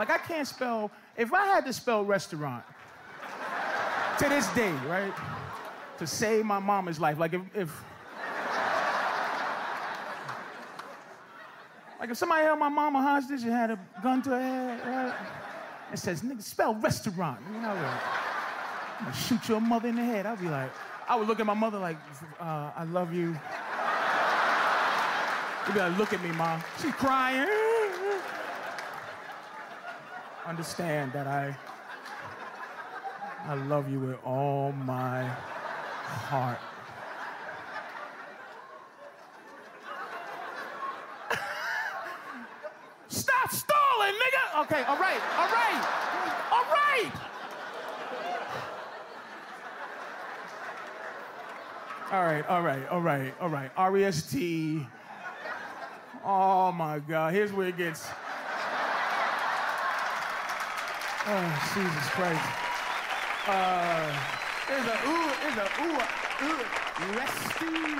Like I can't spell. If I had to spell restaurant to this day, right, to save my mama's life, like if, if like if somebody held my mama hostage and had a gun to her head, right, and says, "Nigga, spell restaurant," you know, like, I'm gonna shoot your mother in the head. I'd be like, I would look at my mother like, uh, "I love you." You'd be like, "Look at me, mom." She's crying. Understand that I, I love you with all my heart. Stop stalling, nigga! Okay, all right, all right, all right! All right, all right, all right, all right. R-E-S-T. Oh my God, here's where it gets. Oh, Jesus Christ. Uh, there's a ooh, there's a ooh, ooh, rescue.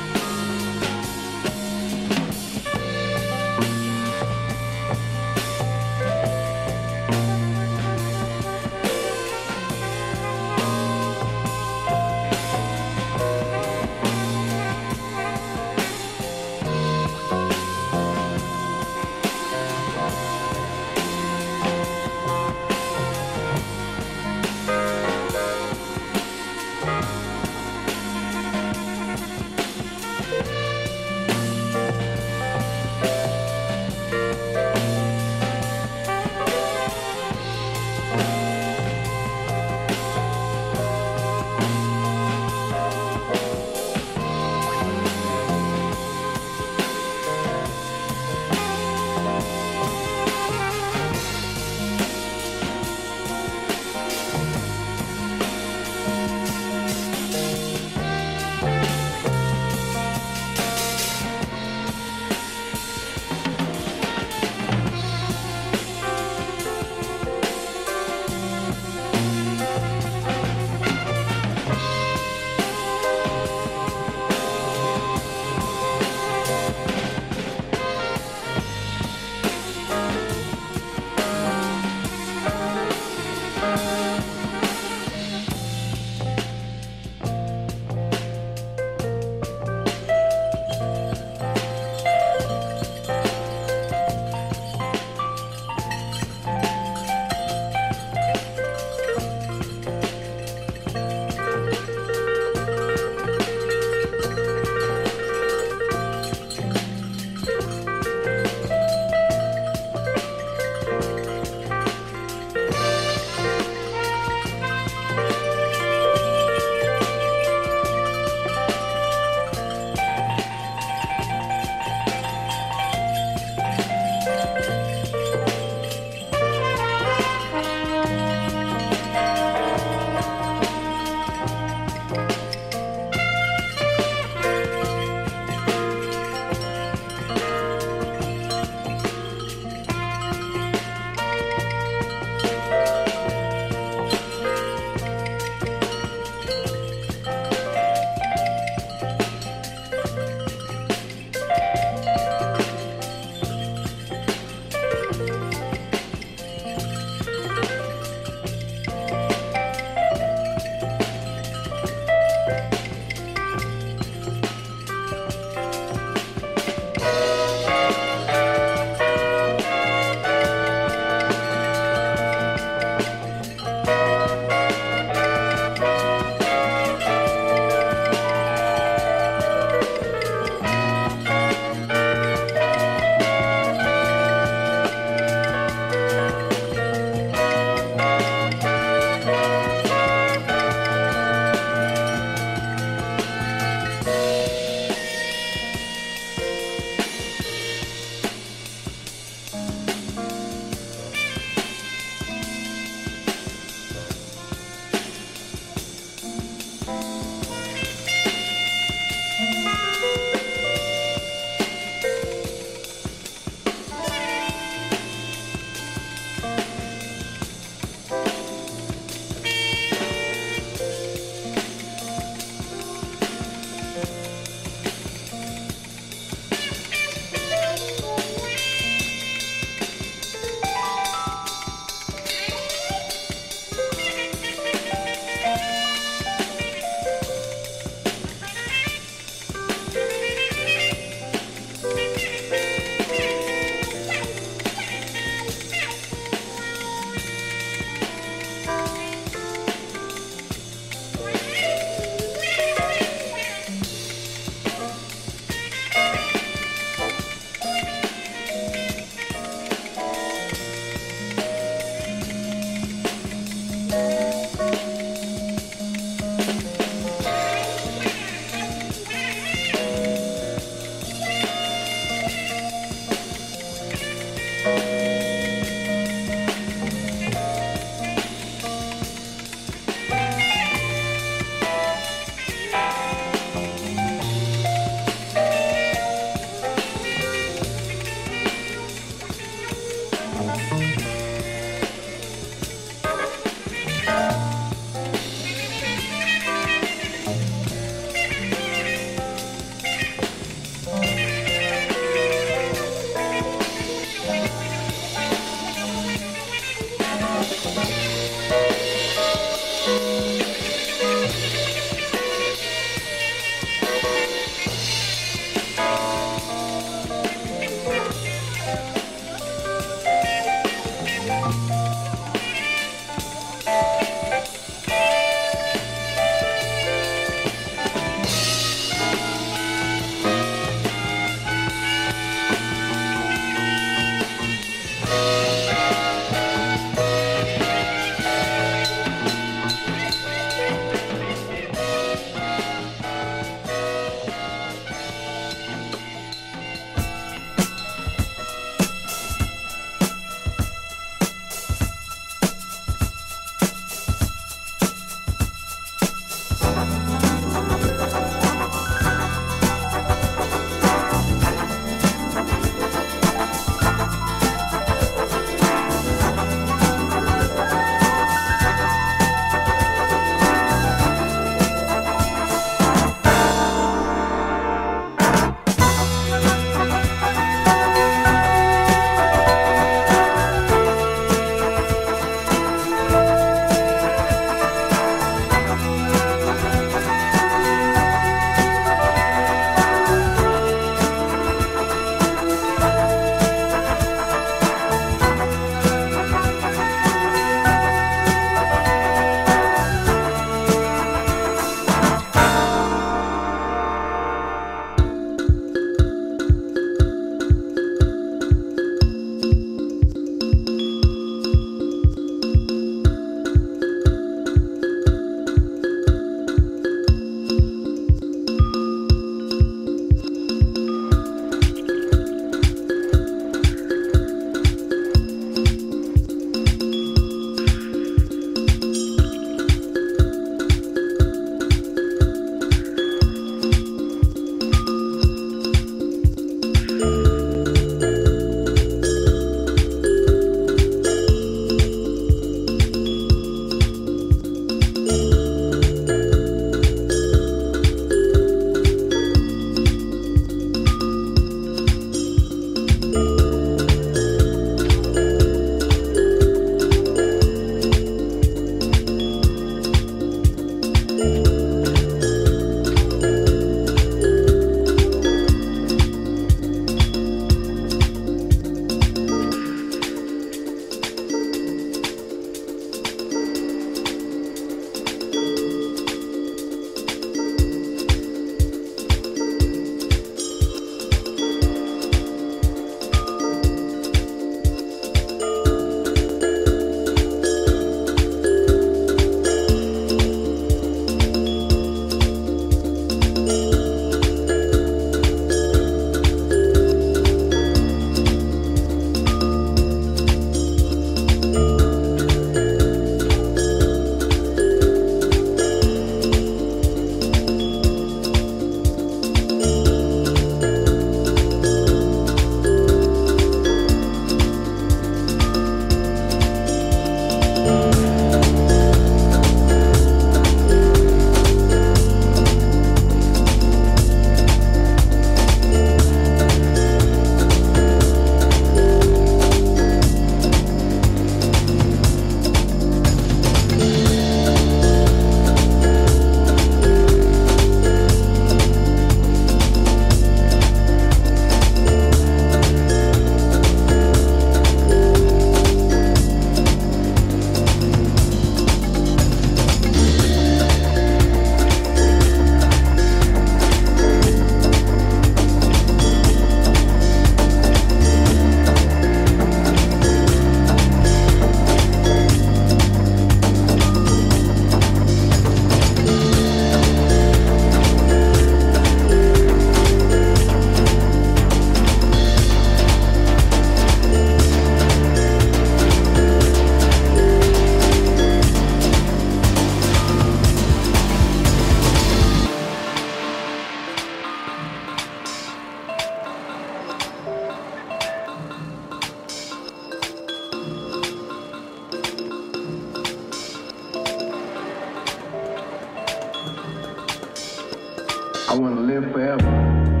Live forever.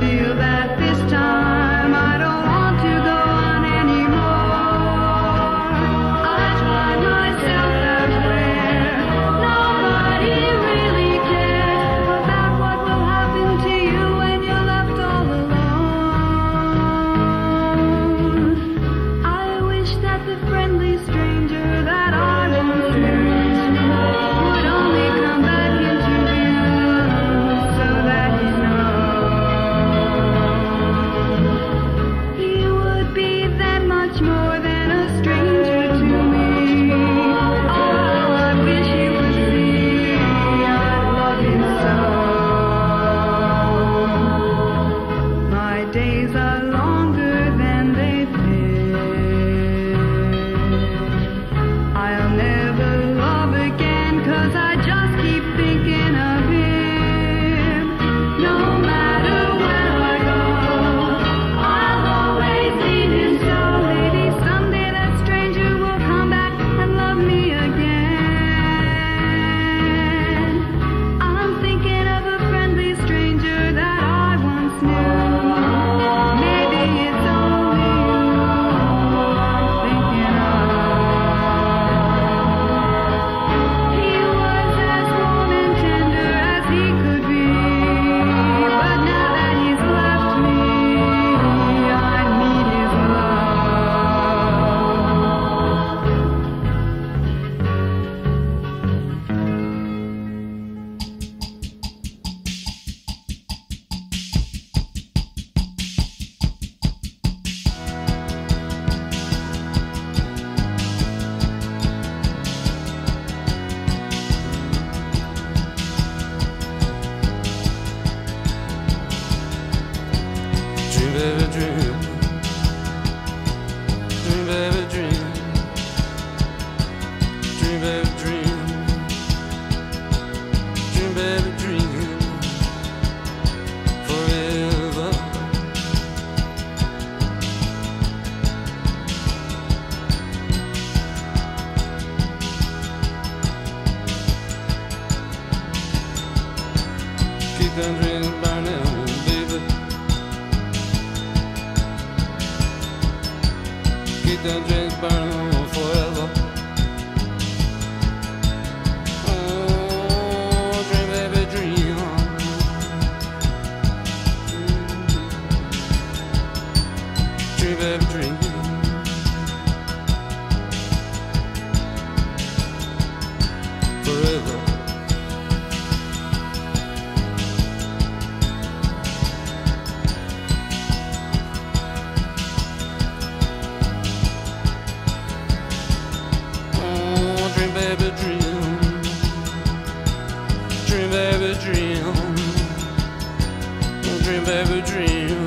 feel that dream. Dream,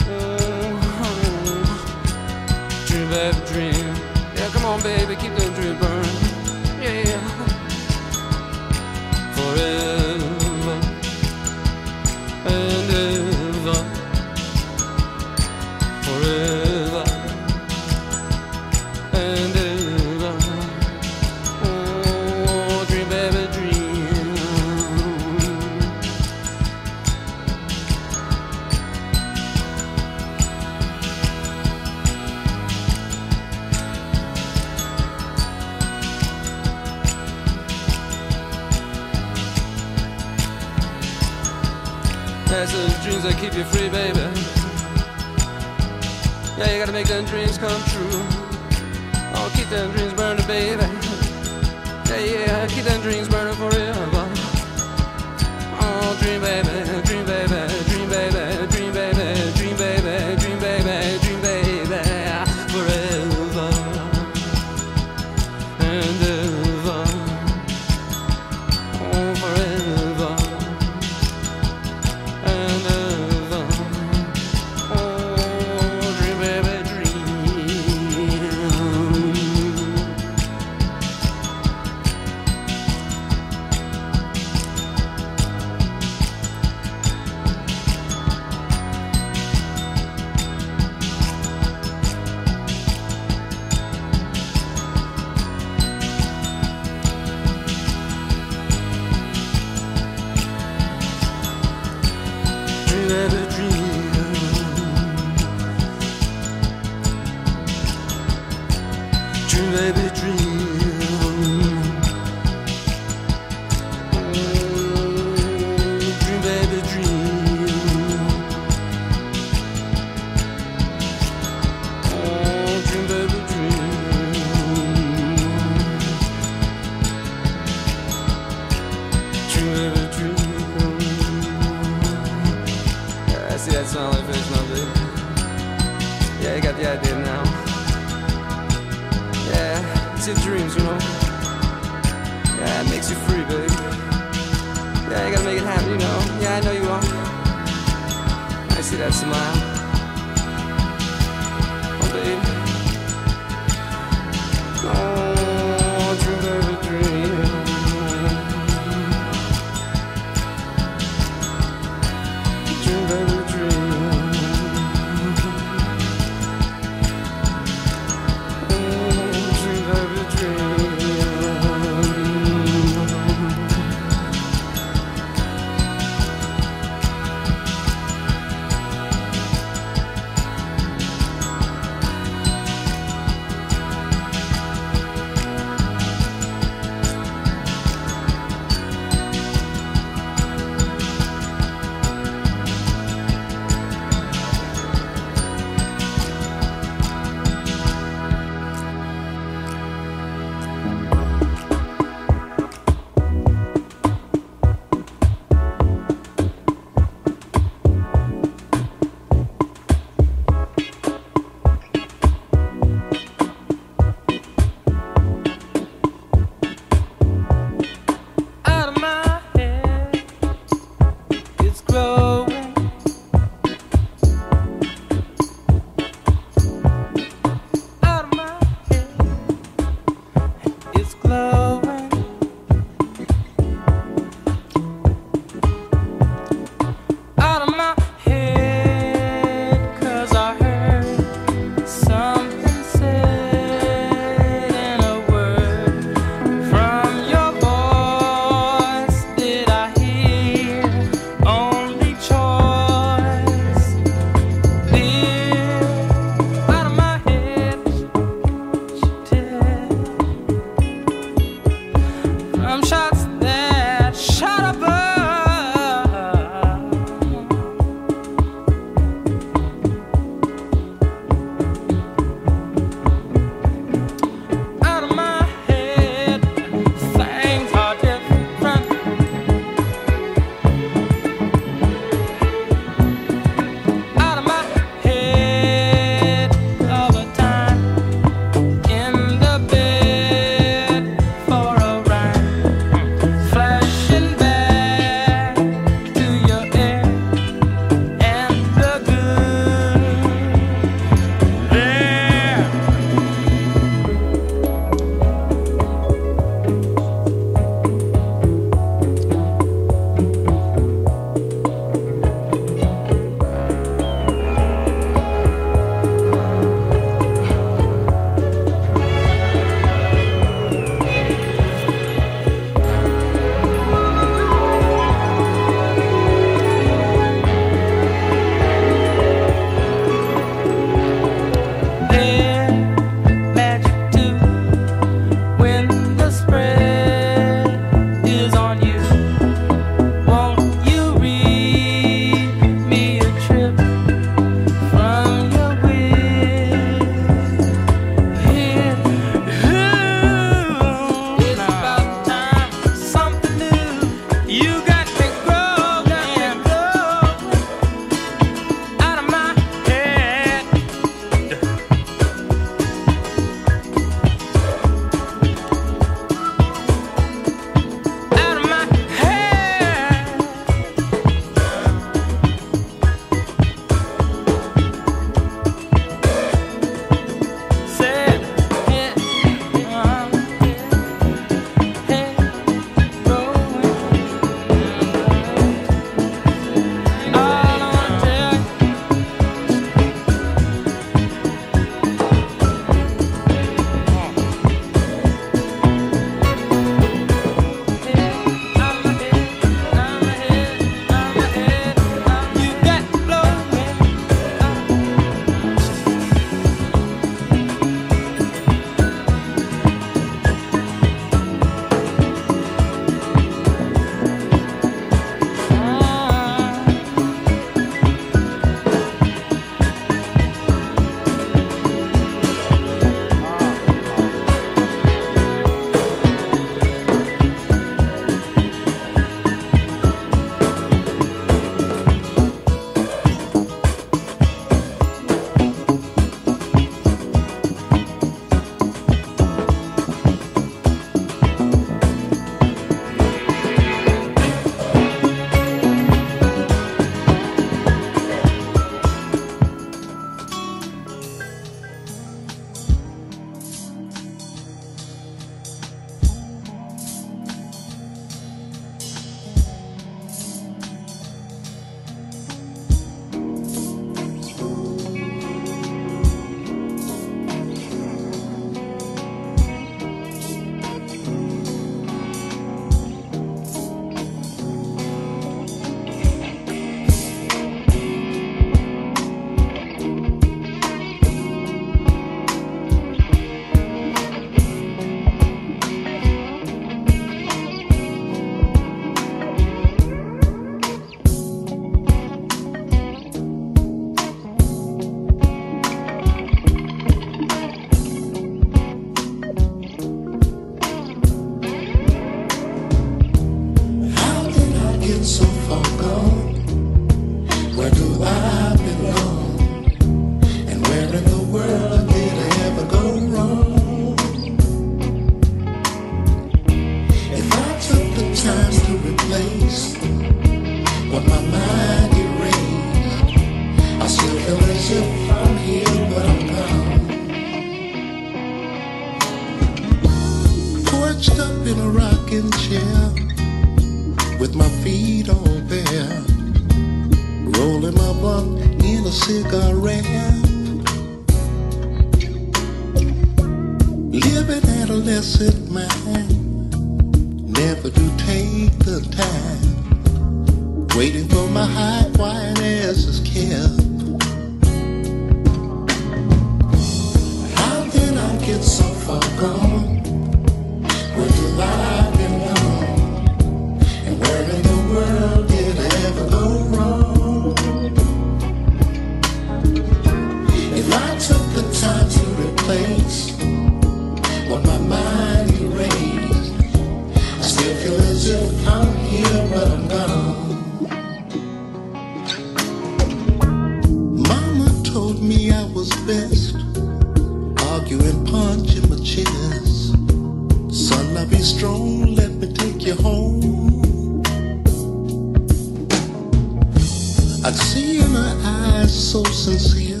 I'd see in her eyes so sincere,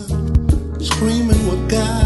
screaming with God.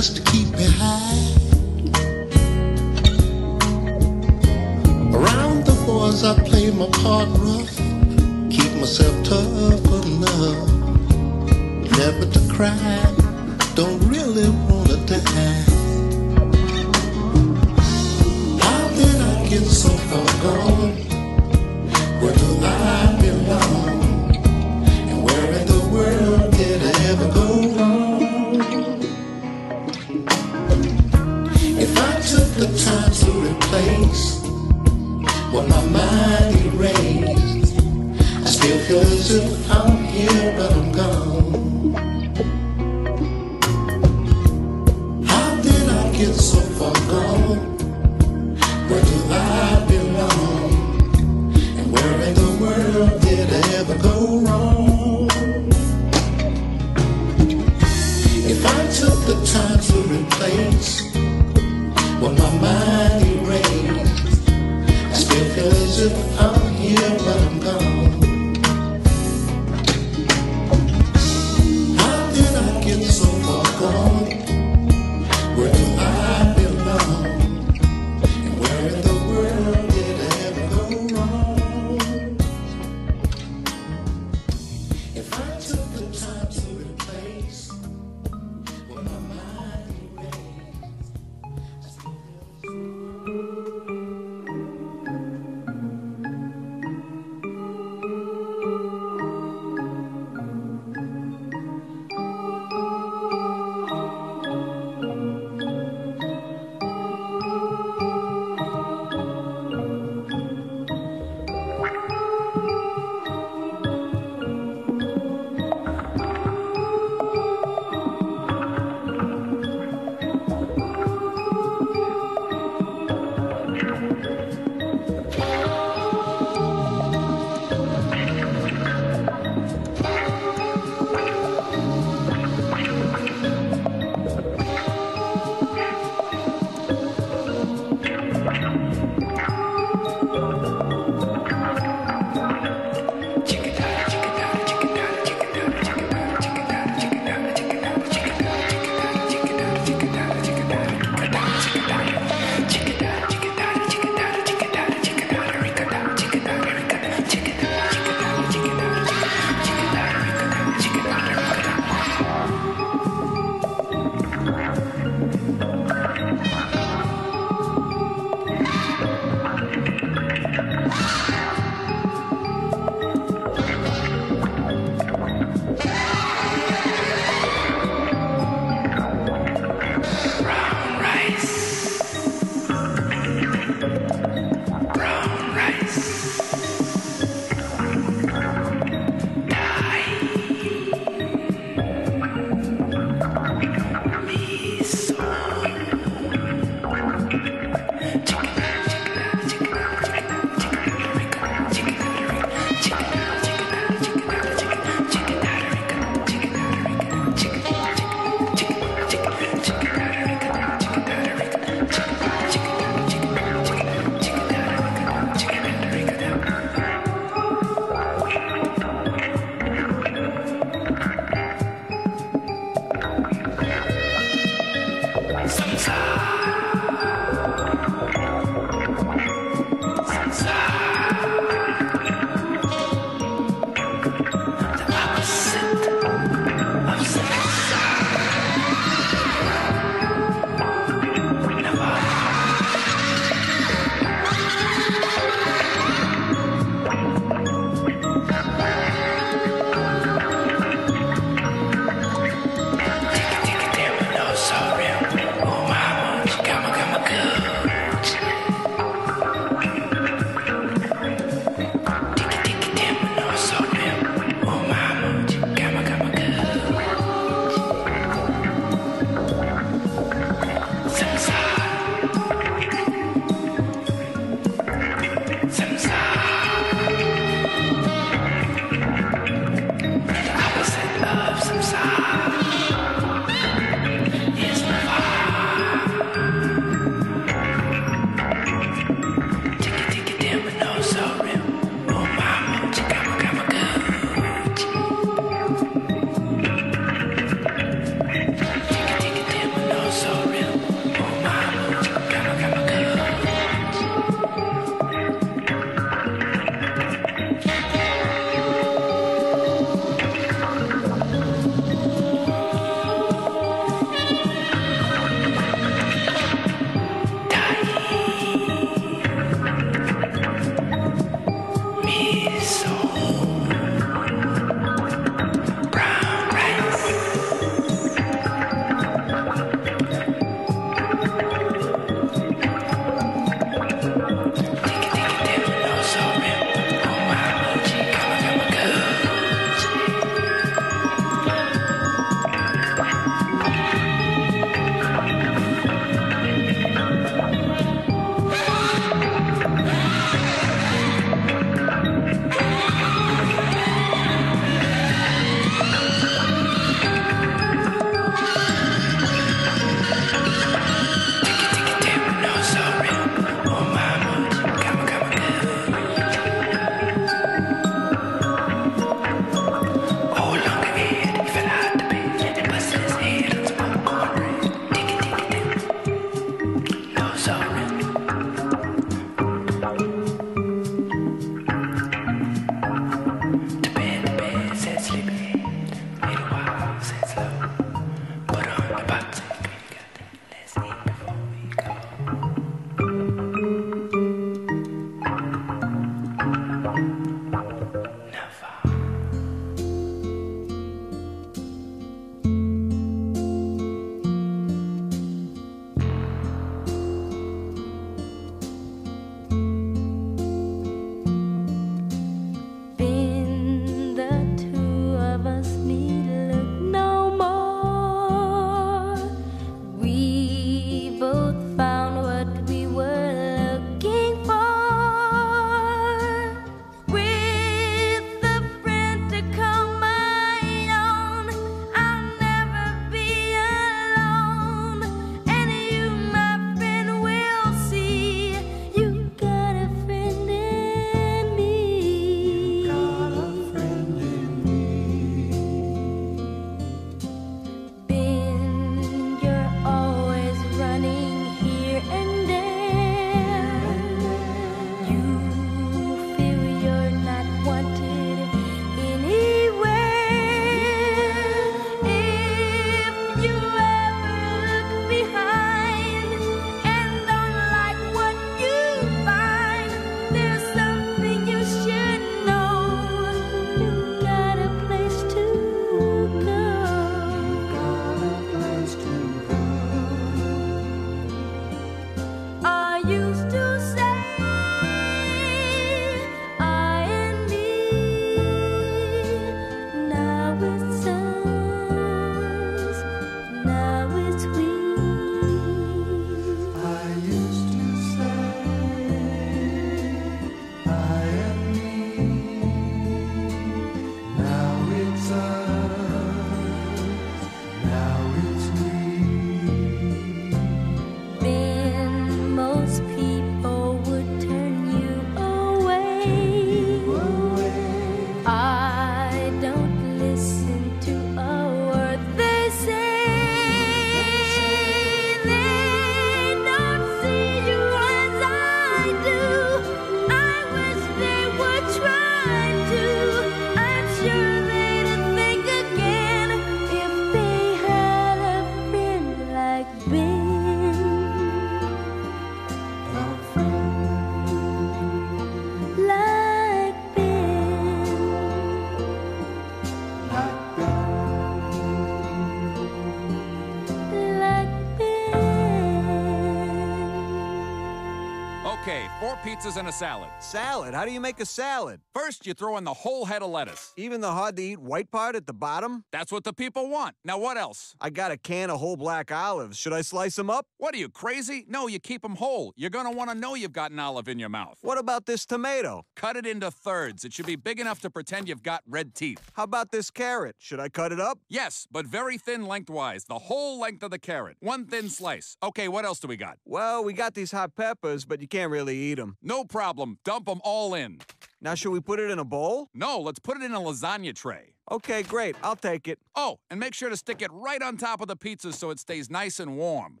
Pizzas and a salad. Salad? How do you make a salad? First, you throw in the whole head of lettuce. Even the hard to eat white part at the bottom? That's what the people want. Now, what else? I got a can of whole black olives. Should I slice them up? What are you, crazy? No, you keep them whole. You're gonna wanna know you've got an olive in your mouth. What about this tomato? Cut it into thirds. It should be big enough to pretend you've got red teeth. How about this carrot? Should I cut it up? Yes, but very thin lengthwise, the whole length of the carrot. One thin slice. Okay, what else do we got? Well, we got these hot peppers, but you can't really eat them. No problem. Dump them all in. Now, should we put it in a bowl? No, let's put it in a lasagna tray. Okay, great. I'll take it. Oh, and make sure to stick it right on top of the pizza so it stays nice and warm.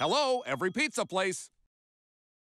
Hello, every pizza place.